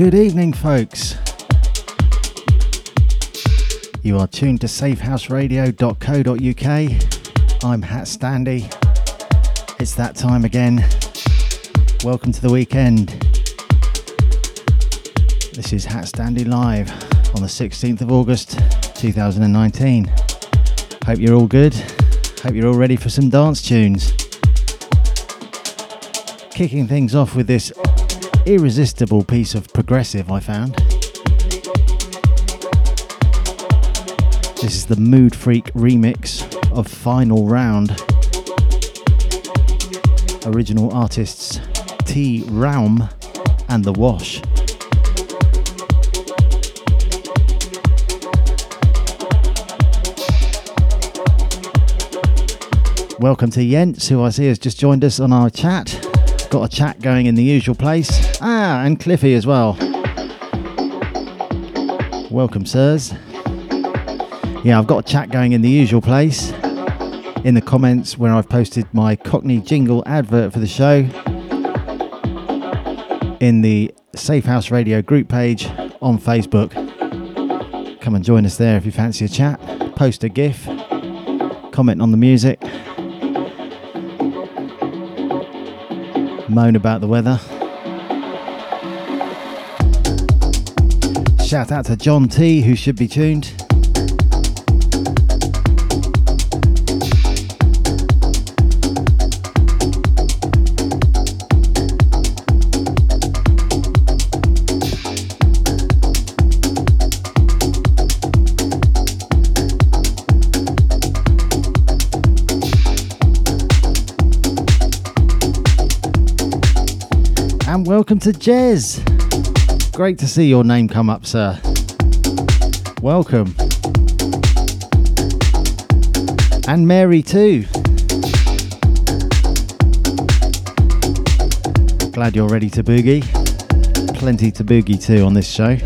Good evening, folks. You are tuned to safehouseradio.co.uk. I'm Hat Standy. It's that time again. Welcome to the weekend. This is Hat Standy Live on the 16th of August 2019. Hope you're all good. Hope you're all ready for some dance tunes. Kicking things off with this irresistible piece of progressive I found. This is the Mood Freak remix of Final Round. Original artists T. Raum and The Wash. Welcome to Jens, who I see has just joined us on our chat. Got a chat going in the usual place. Ah, and Cliffy as well. Welcome, sirs. Yeah, I've got a chat going in the usual place. In the comments where I've posted my Cockney jingle advert for the show. In the Safe House Radio group page on Facebook. Come and join us there if you fancy a chat. Post a GIF. Comment on the music. Moan about the weather. Shout out to John T, who should be tuned. Welcome to Jez. Great to see your name come up, sir. Welcome. And Mary, too. Glad you're ready to boogie. Plenty to boogie, too, on this show.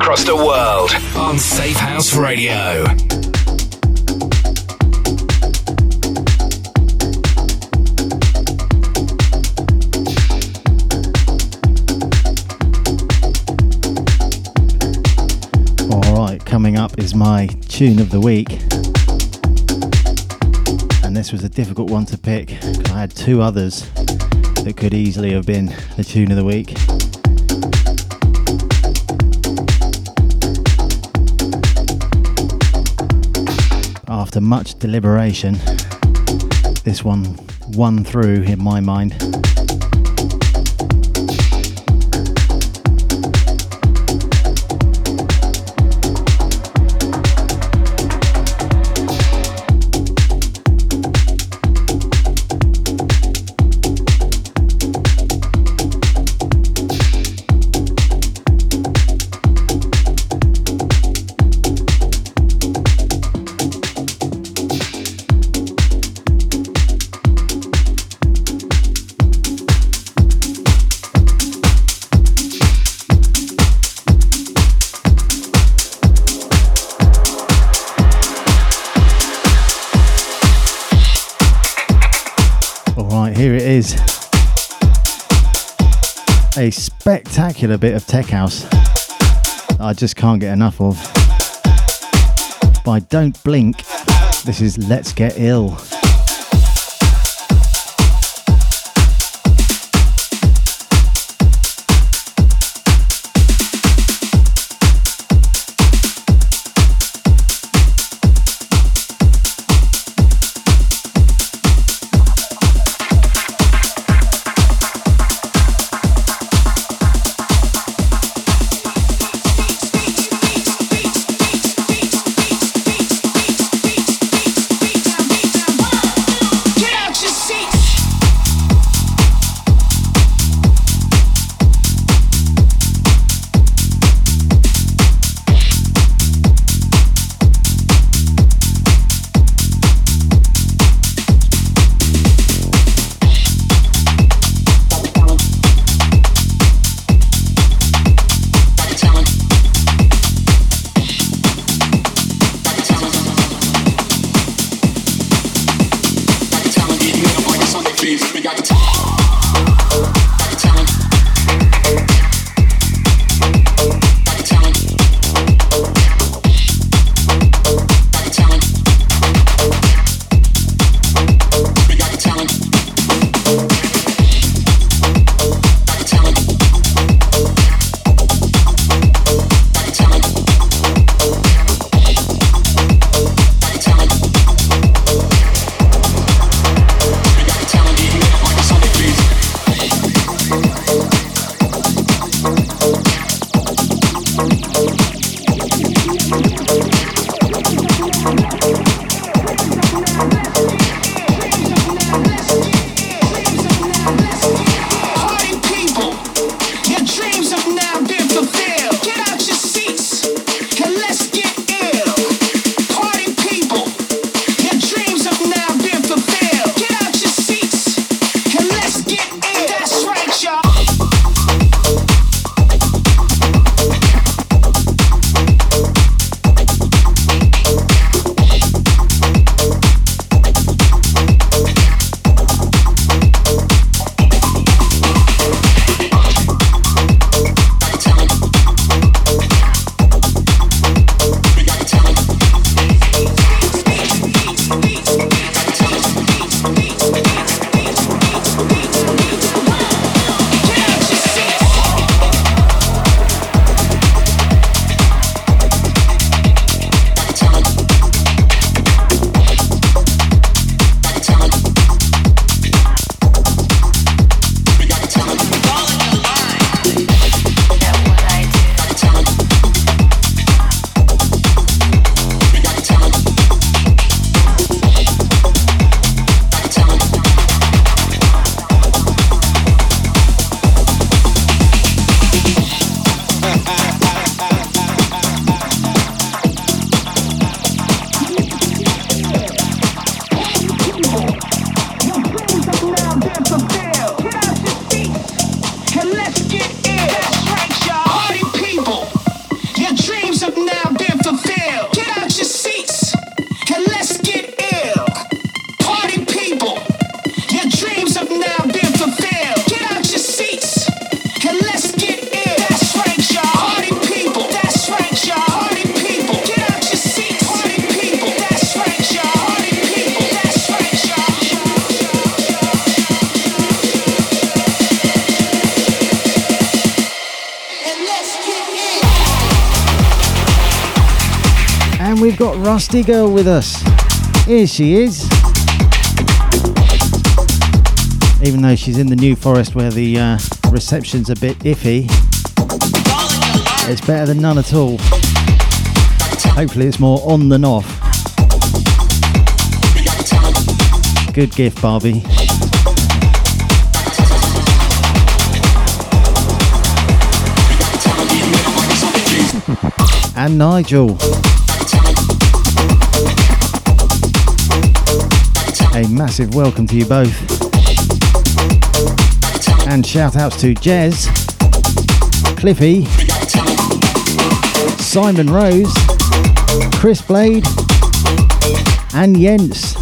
Across the world on Safe House Radio. Alright, coming up is my tune of the week. And this was a difficult one to pick. I had two others that could easily have been the tune of the week. After much deliberation, this one won through in my mind. A spectacular bit of tech house I just can't get enough of. By Don't Blink, this is Let's Get Ill. Thank you. Rusty Girl with us. Here she is. Even though she's in the New Forest where the uh, reception's a bit iffy, it's better than none at all. Hopefully, it's more on than off. Good gift, Barbie. and Nigel. A massive welcome to you both. And shout outs to Jez, Cliffy, Simon Rose, Chris Blade, and Jens.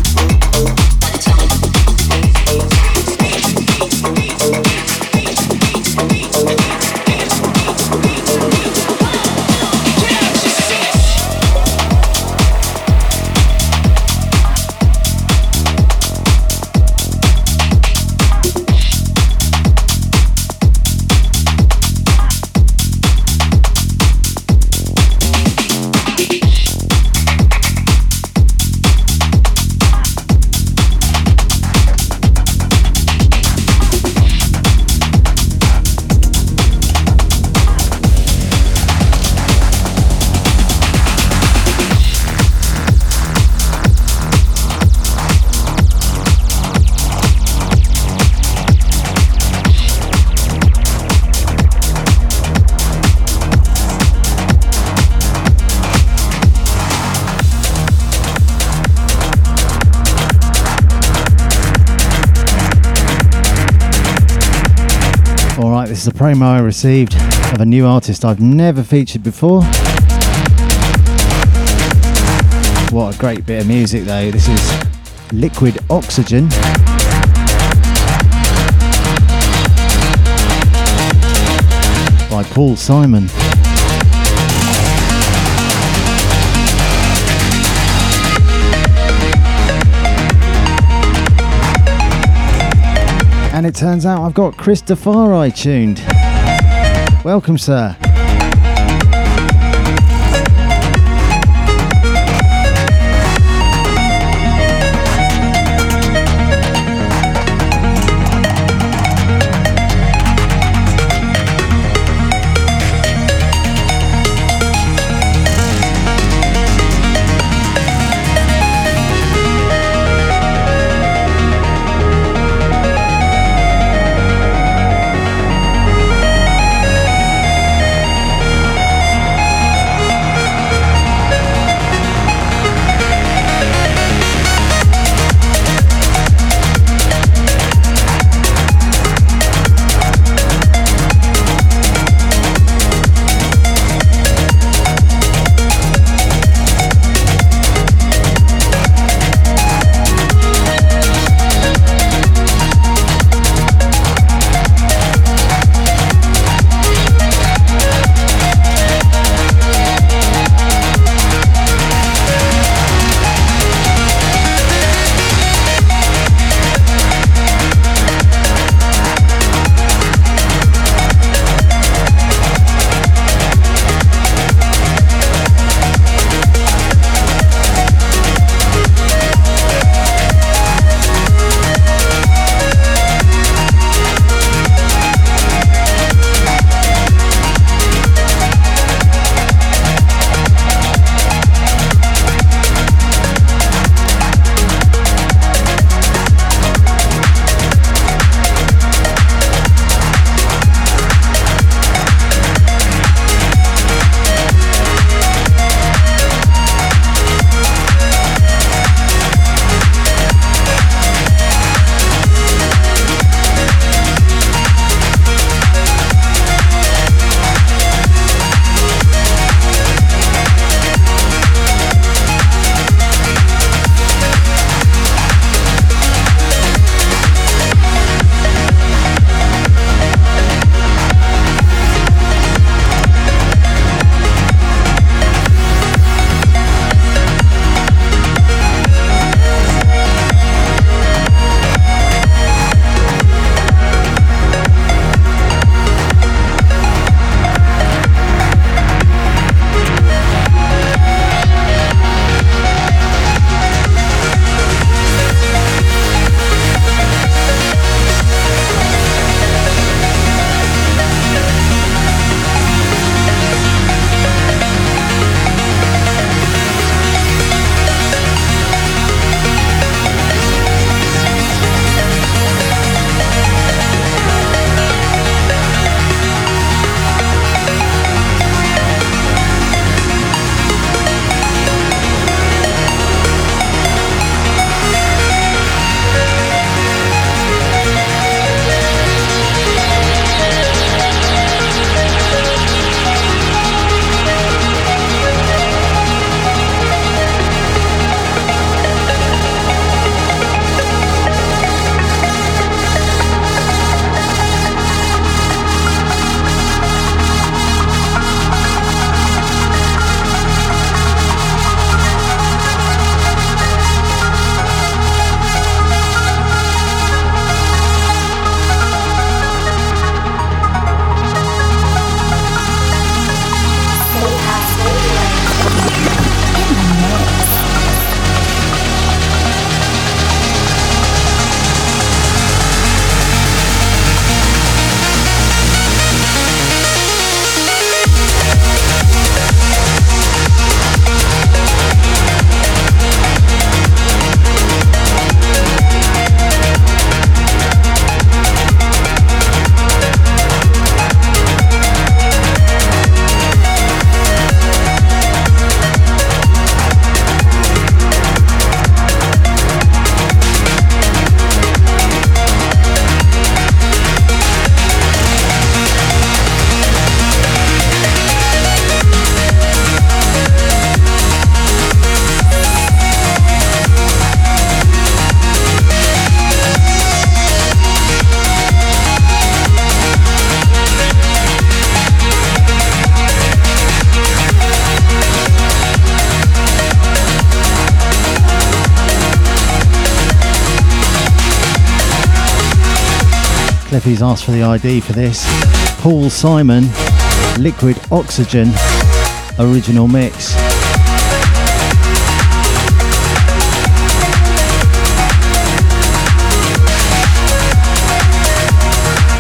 A promo I received of a new artist I've never featured before. What a great bit of music, though. This is Liquid Oxygen. By Paul Symon. And it turns out I've got Christopher tuned. Welcome, sir. Cliffy's asked for the ID for this. Paul Symon, Liquid Oxygen, original mix.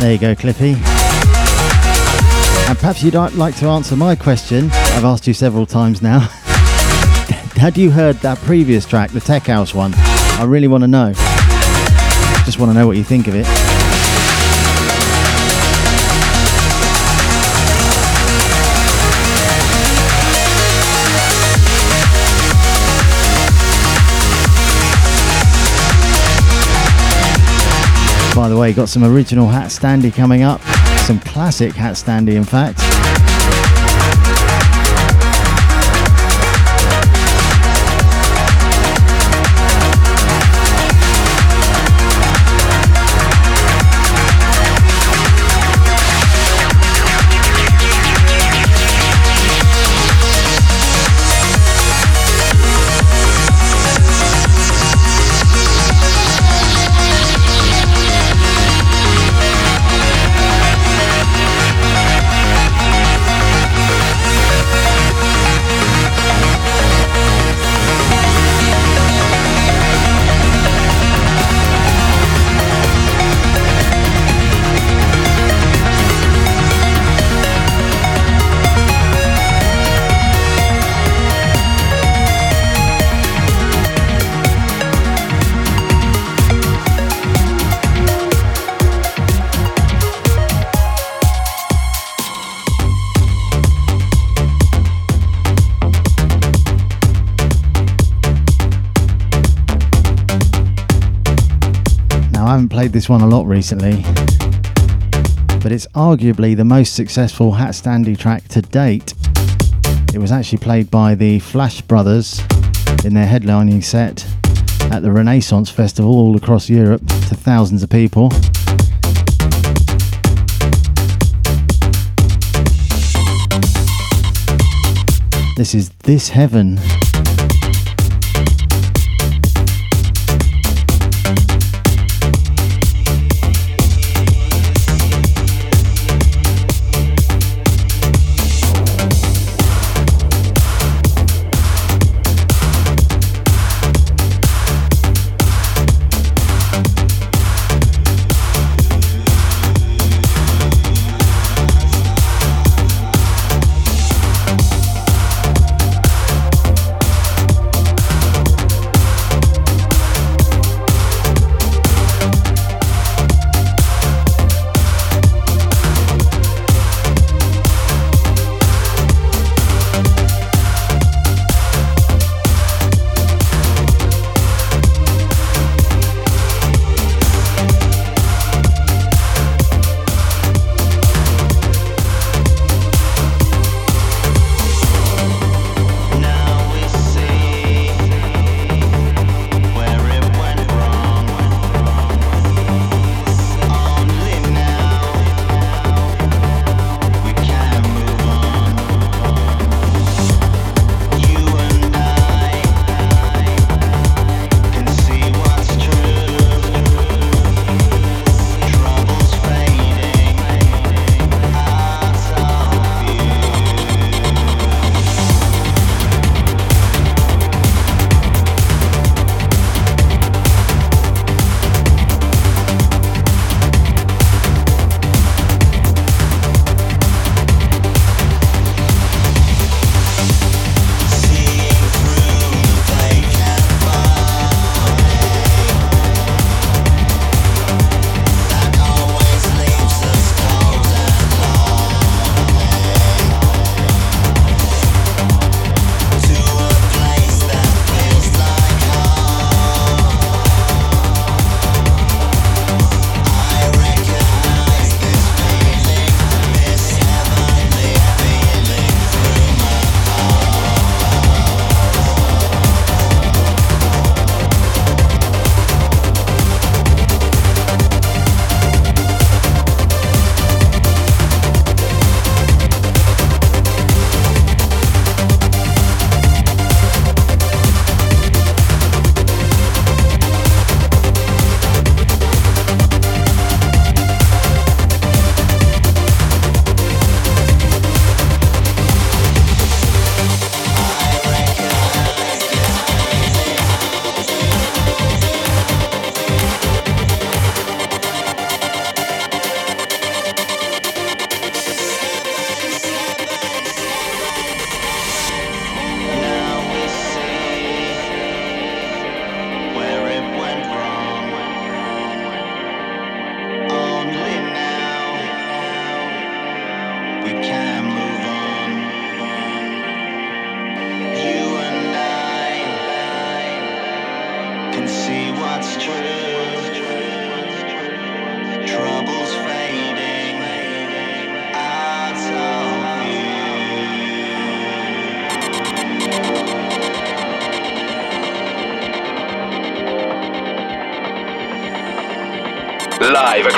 There you go, Cliffy. And perhaps you'd like to answer my question. I've asked you several times now. Had you heard that previous track, the Tech House one? I really want to know. Just want to know what you think of it. By the way, got some original Hat Standy coming up. Some classic Hat Standy, in fact. Played this one a lot recently, but it's arguably the most successful Hat Standy track to date. It was actually played by the Flash Brothers in their headlining set at the Renaissance Festival all across Europe to thousands of people. This is This Heaven.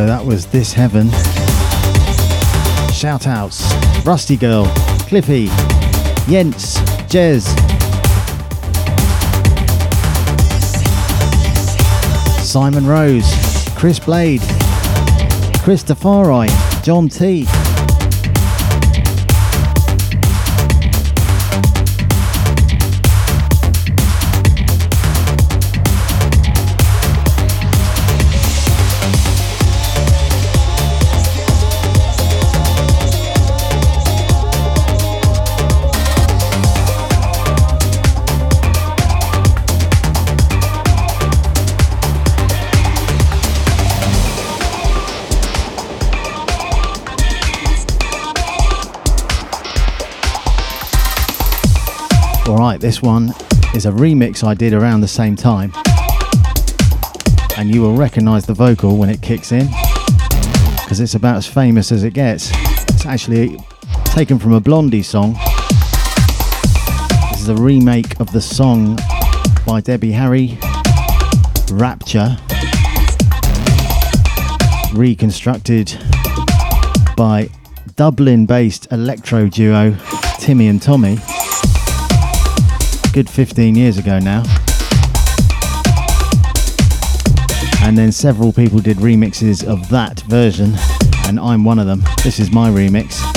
So that was This Heaven. Shout outs Rusty Girl, Cliffy, Jens, Jez, Simon Rose, Chris Blade, Christopher John T. Alright, this one is a remix I did around the same time. And you will recognise the vocal when it kicks in, because it's about as famous as it gets. It's actually taken from a Blondie song. This is a remake of the song by Debbie Harry, Rapture, reconstructed by Dublin based electro duo Timmy and Tommy good 15 years ago now. And then several people did remixes of that version, and I'm one of them. This is my remix.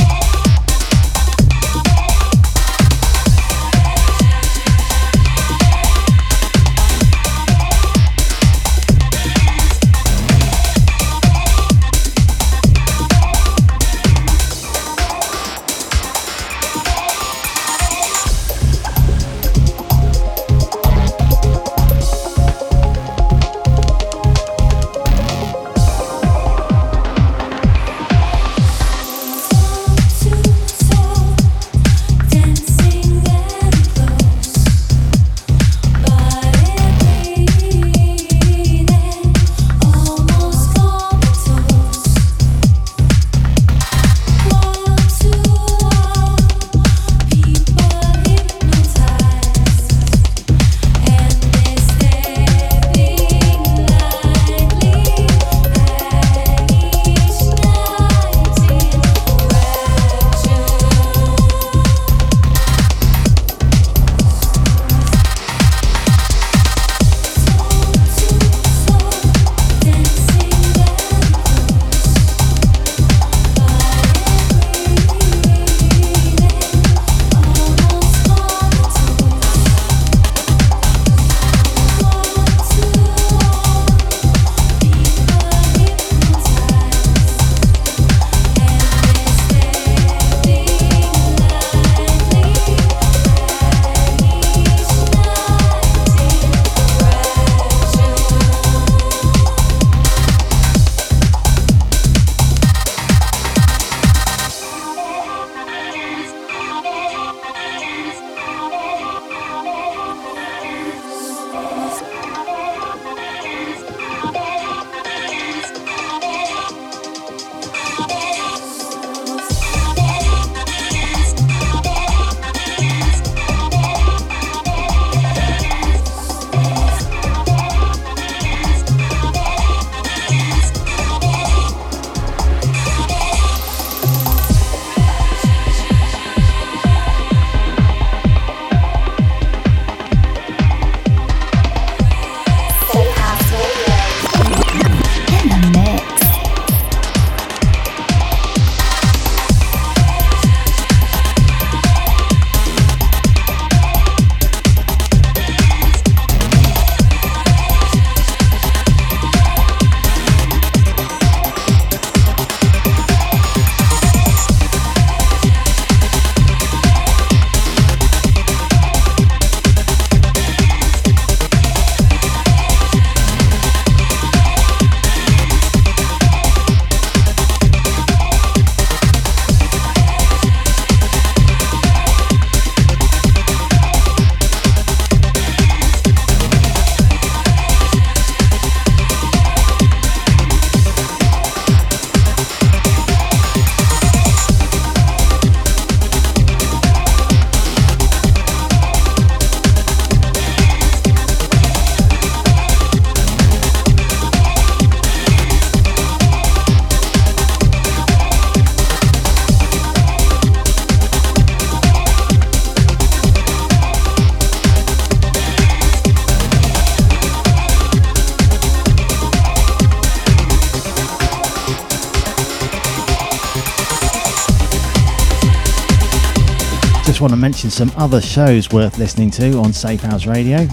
Want to mention some other shows worth listening to on Safehouse Radio.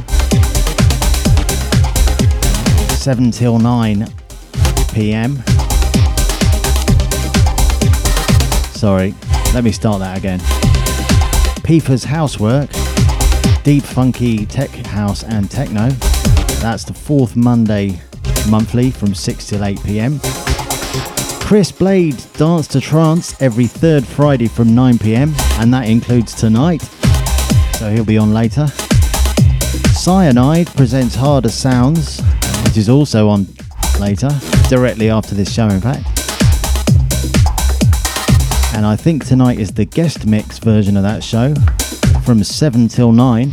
7 till 9 pm. Sorry, let me start that again. Pifa's Housework, Deep Funky Tech House and Techno. That's the fourth Monday monthly from 6 till 8 pm. Chris Blade Dance to Trance every third Friday from 9 pm, and that includes tonight, so he'll be on later. Cyanide presents Harder Sounds, which is also on later, directly after this show, in fact. And I think tonight is the guest mix version of that show from 7 till 9.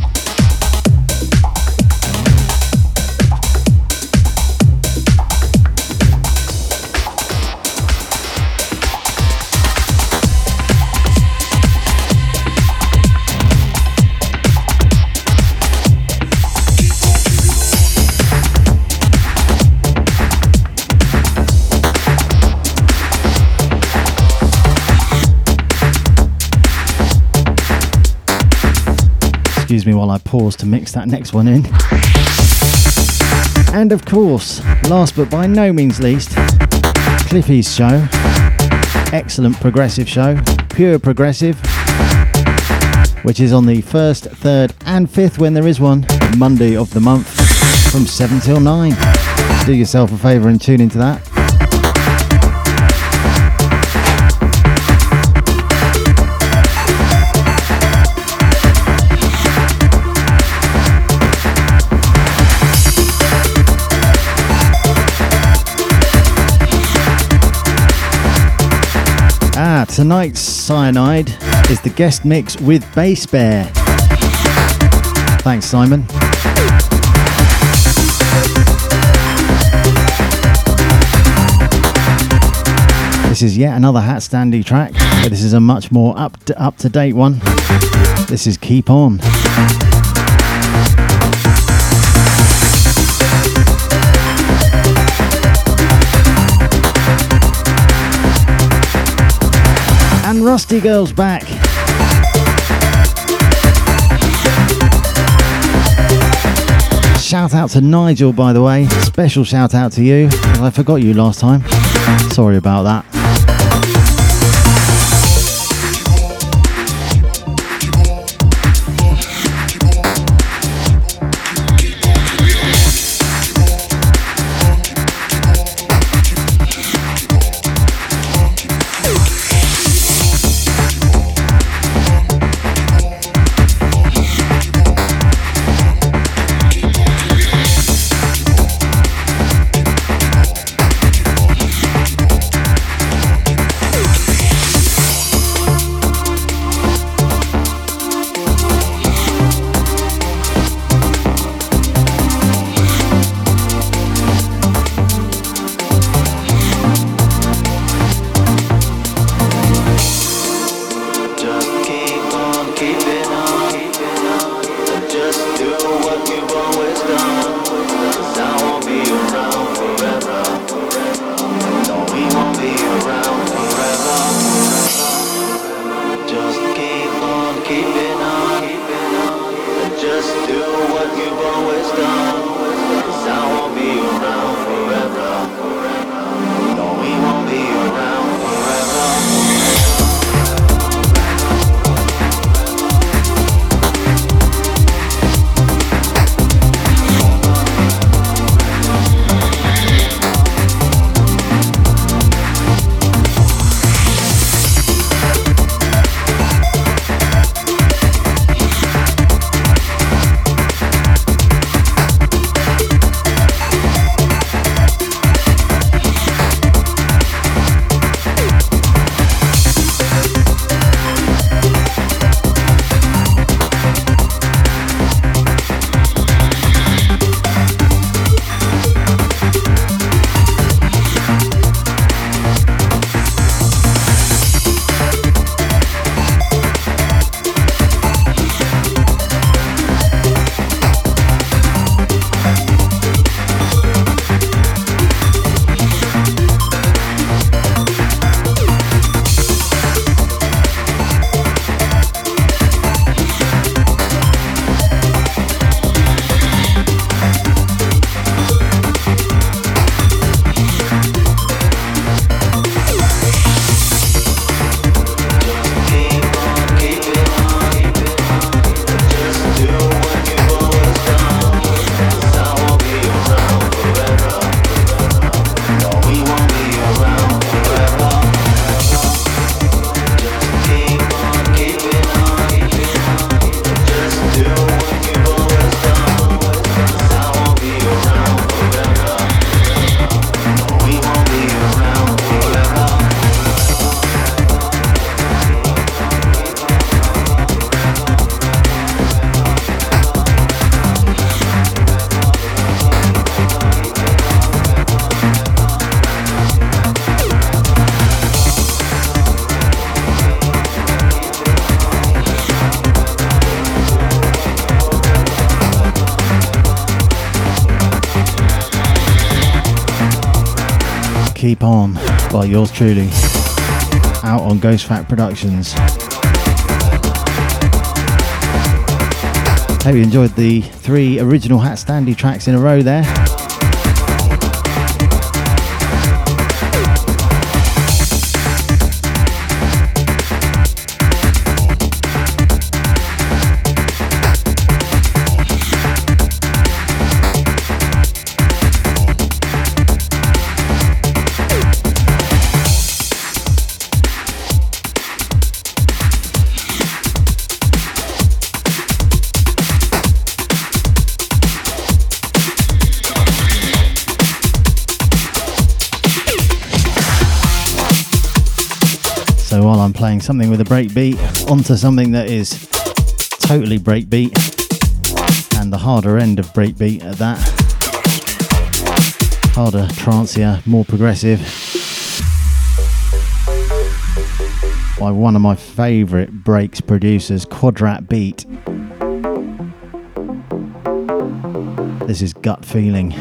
Excuse me while I pause to mix that next one in. And of course, last but by no means least, Cliffy's show. Excellent progressive show, pure progressive, which is on the first, third, and fifth when there is one, Monday of the month from 7 till 9. Do yourself a favour and tune into that. Tonight's Cyanide is the guest mix with Bass Bear. Thanks, Simon. This is yet another HatStandy track, but this is a much more up to, up to date one. This is Keep On. And Rusty Girl's back. Shout out to Nigel, by the way. Special shout out to you. I forgot you last time. Sorry about that. Yours truly, out on Ghost Fact Productions. Hope you enjoyed the three original HatStandy tracks in a row there. Playing something with a breakbeat onto something that is totally breakbeat and the harder end of breakbeat at that. Harder, trancier, more progressive. By one of my favourite breaks producers, Quadrat Beat. This is Gut Feeling.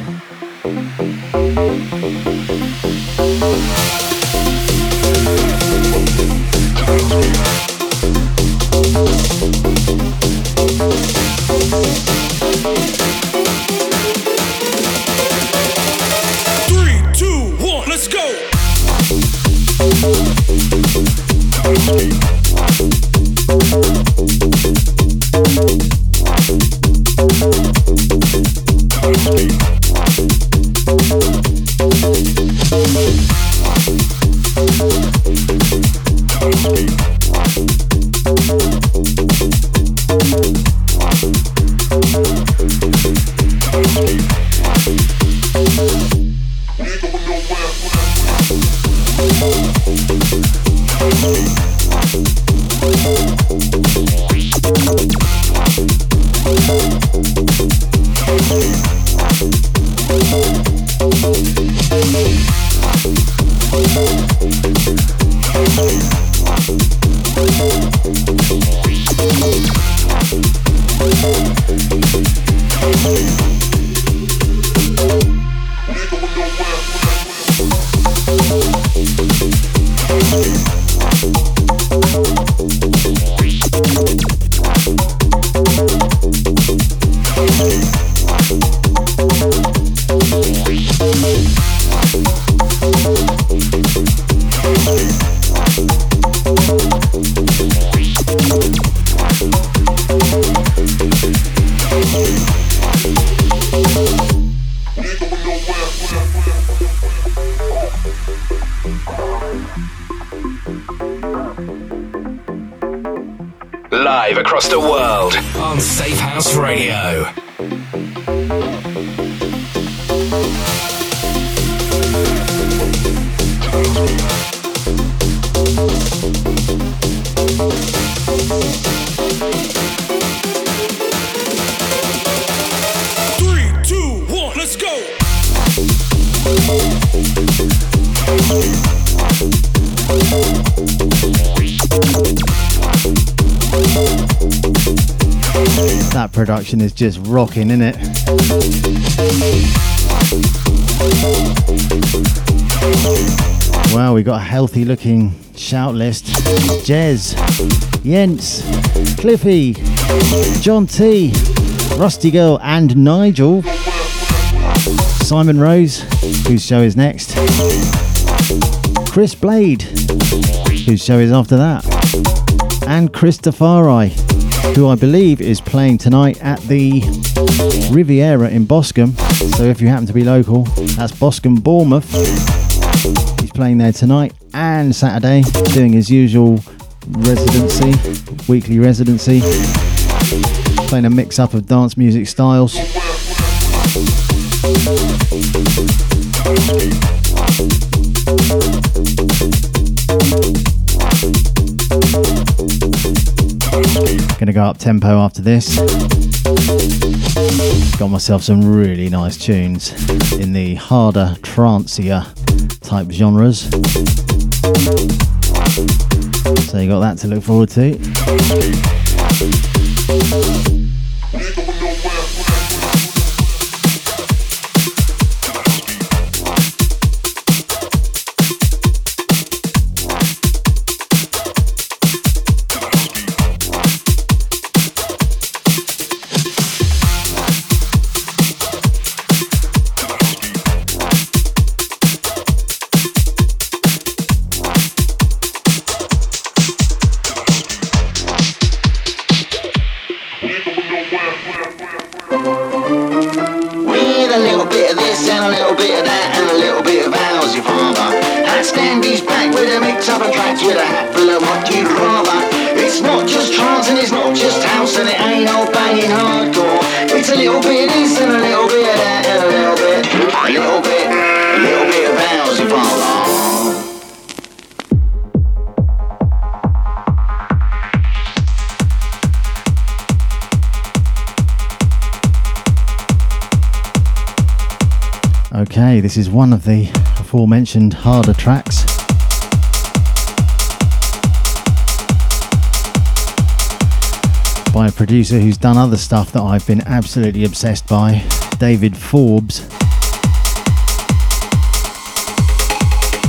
Production is just rocking, isn't it? Wow, we got a healthy looking shout list. Jez, Jens, Cliffy, John T, Rusty Girl, and Nigel. Simon Rose, whose show is next. Chris Blade, whose show is after that. And Christopher who I believe is playing tonight at the Riviera in Boscombe. So if you happen to be local, that's Boscombe Bournemouth. He's playing there tonight and Saturday, doing his usual residency, weekly residency, playing a mix up of dance music styles. Gonna go up tempo after this. Got myself some really nice tunes in the harder, trancier type genres. So you got that to look forward to. This is one of the aforementioned harder tracks. By a producer who's done other stuff that I've been absolutely obsessed by, David Forbes.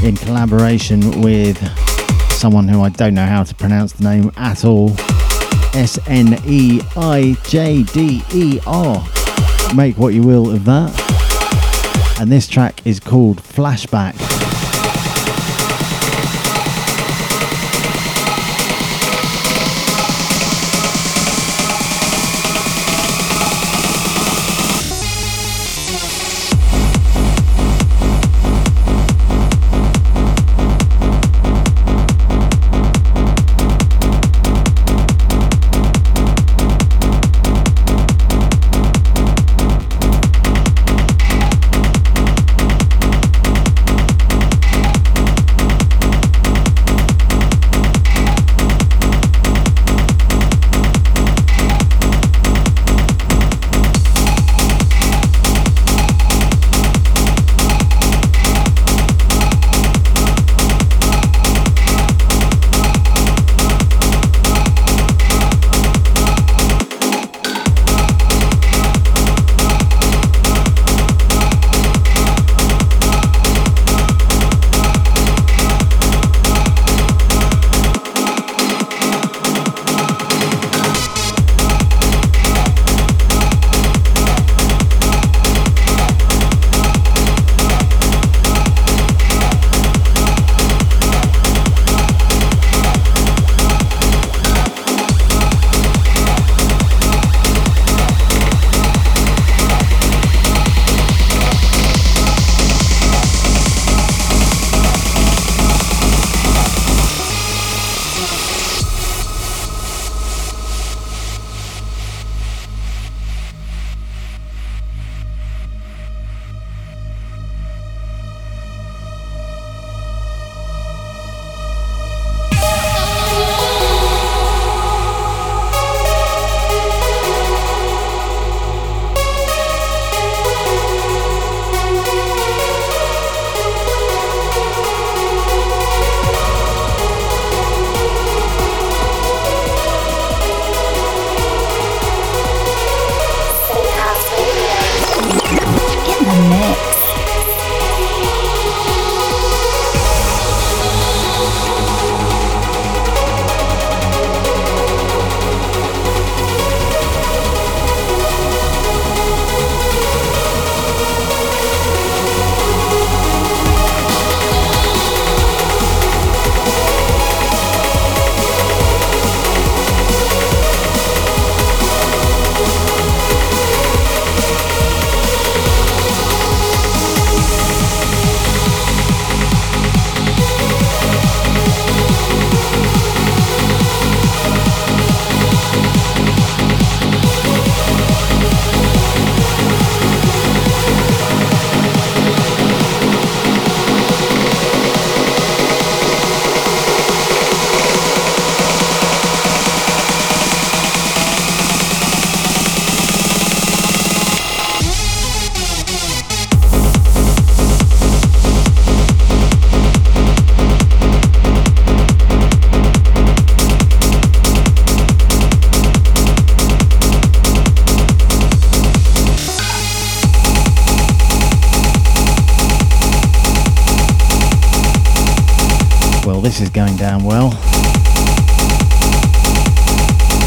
In collaboration with someone who I don't know how to pronounce the name at all. S N E I J D E R. Make what you will of that and this track is called Flashback.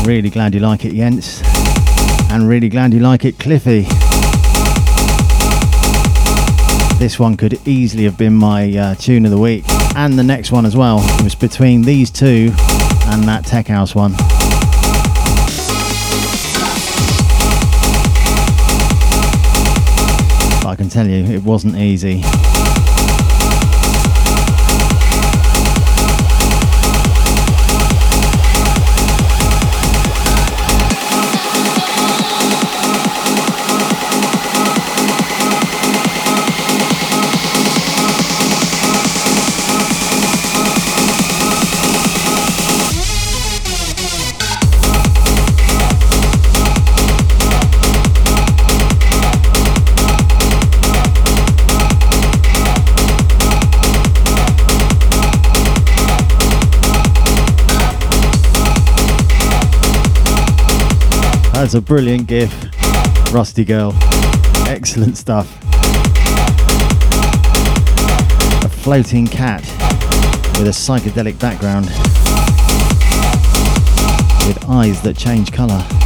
Really glad you like it, Jens. And really glad you like it, Cliffy. This one could easily have been my uh, tune of the week, and the next one as well. It was between these two and that Tech House one. But I can tell you, it wasn't easy. That's a brilliant gif. Rusty Girl. Excellent stuff. A floating cat with a psychedelic background with eyes that change colour.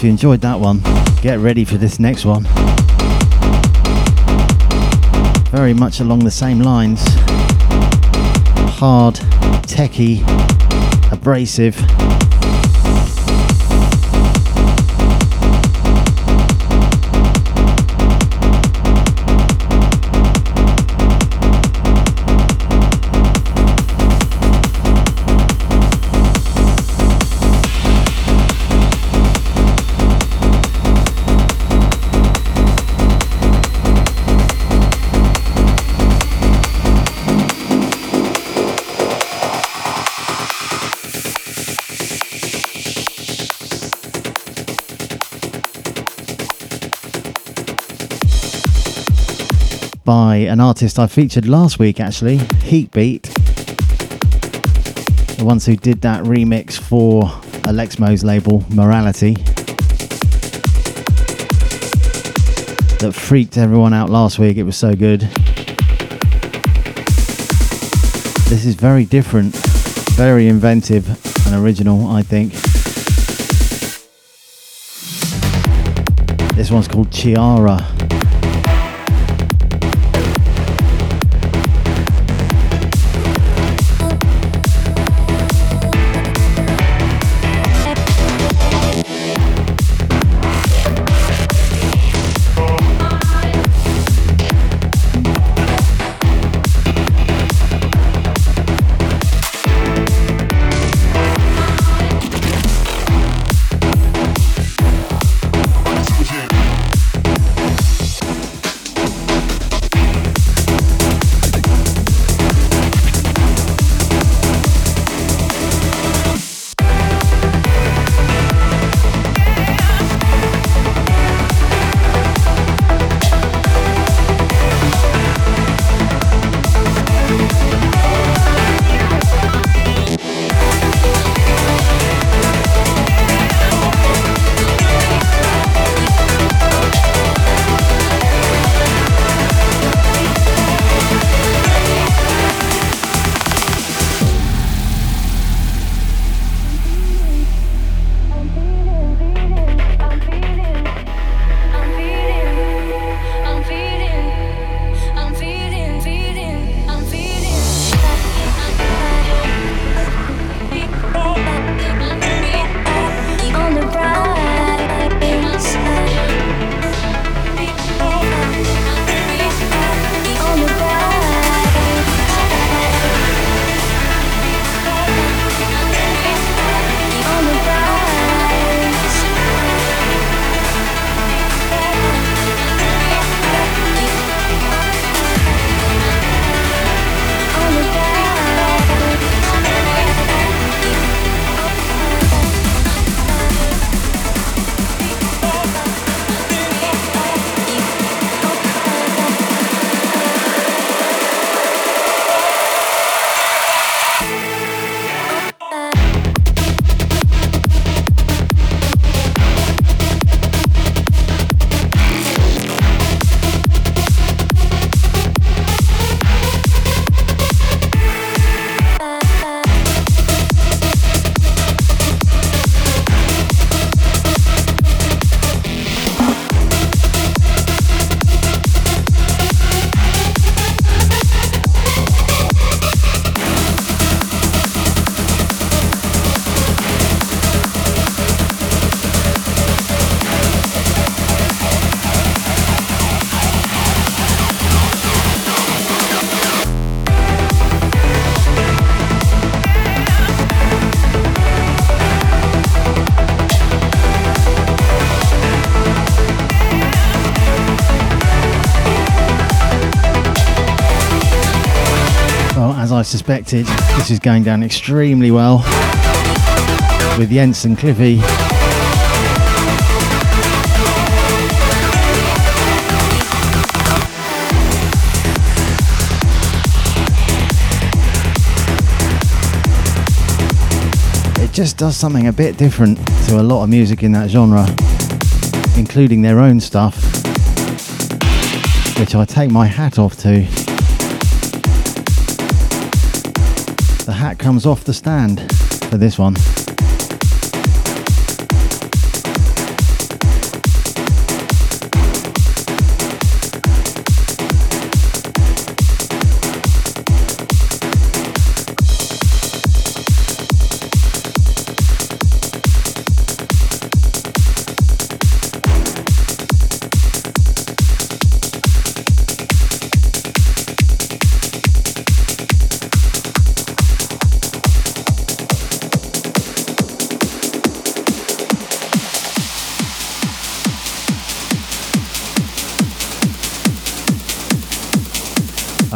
If you enjoyed that one, get ready for this next one. Very much along the same lines. Hard, techie, abrasive. By an artist I featured last week actually, Heatbeat. The ones who did that remix for Alexmo's label, Morality. That freaked everyone out last week, it was so good. This is very different, very inventive and original, I think. This one's called Chiara. Suspected. This is going down extremely well with Jens and Cliffy. It just does something a bit different to a lot of music in that genre, including their own stuff, which I take my hat off to. Comes off the stand for this one.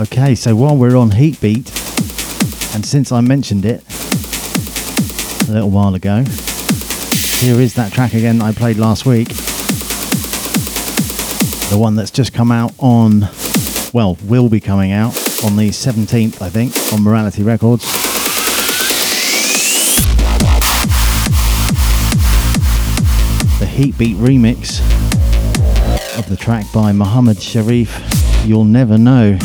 Okay, so while we're on Heatbeat, and since I mentioned it a little while ago, here is that track again I played last week. The one that's just come out on, well, will be coming out on the 17th, I think, on Morality Records. The Heatbeat remix of the track by MuhamedSherief, You'll Never Know.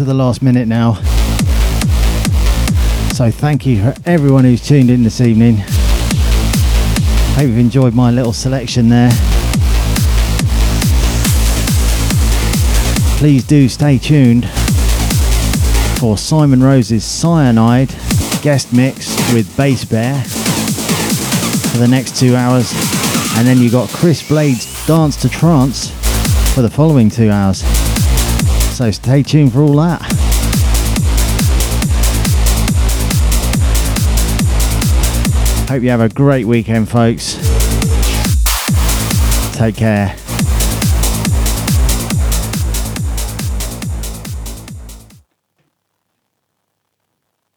To the last minute now. So thank you for everyone who's tuned in this evening. Hope you've enjoyed my little selection there. Please do stay tuned for Simon Rose's Cyanide guest mix with Bass Bear for the next two hours. And then you got Chris Blade's Dance to Trance for the following two hours. So stay tuned for all that. Hope you have a great weekend, folks. Take care.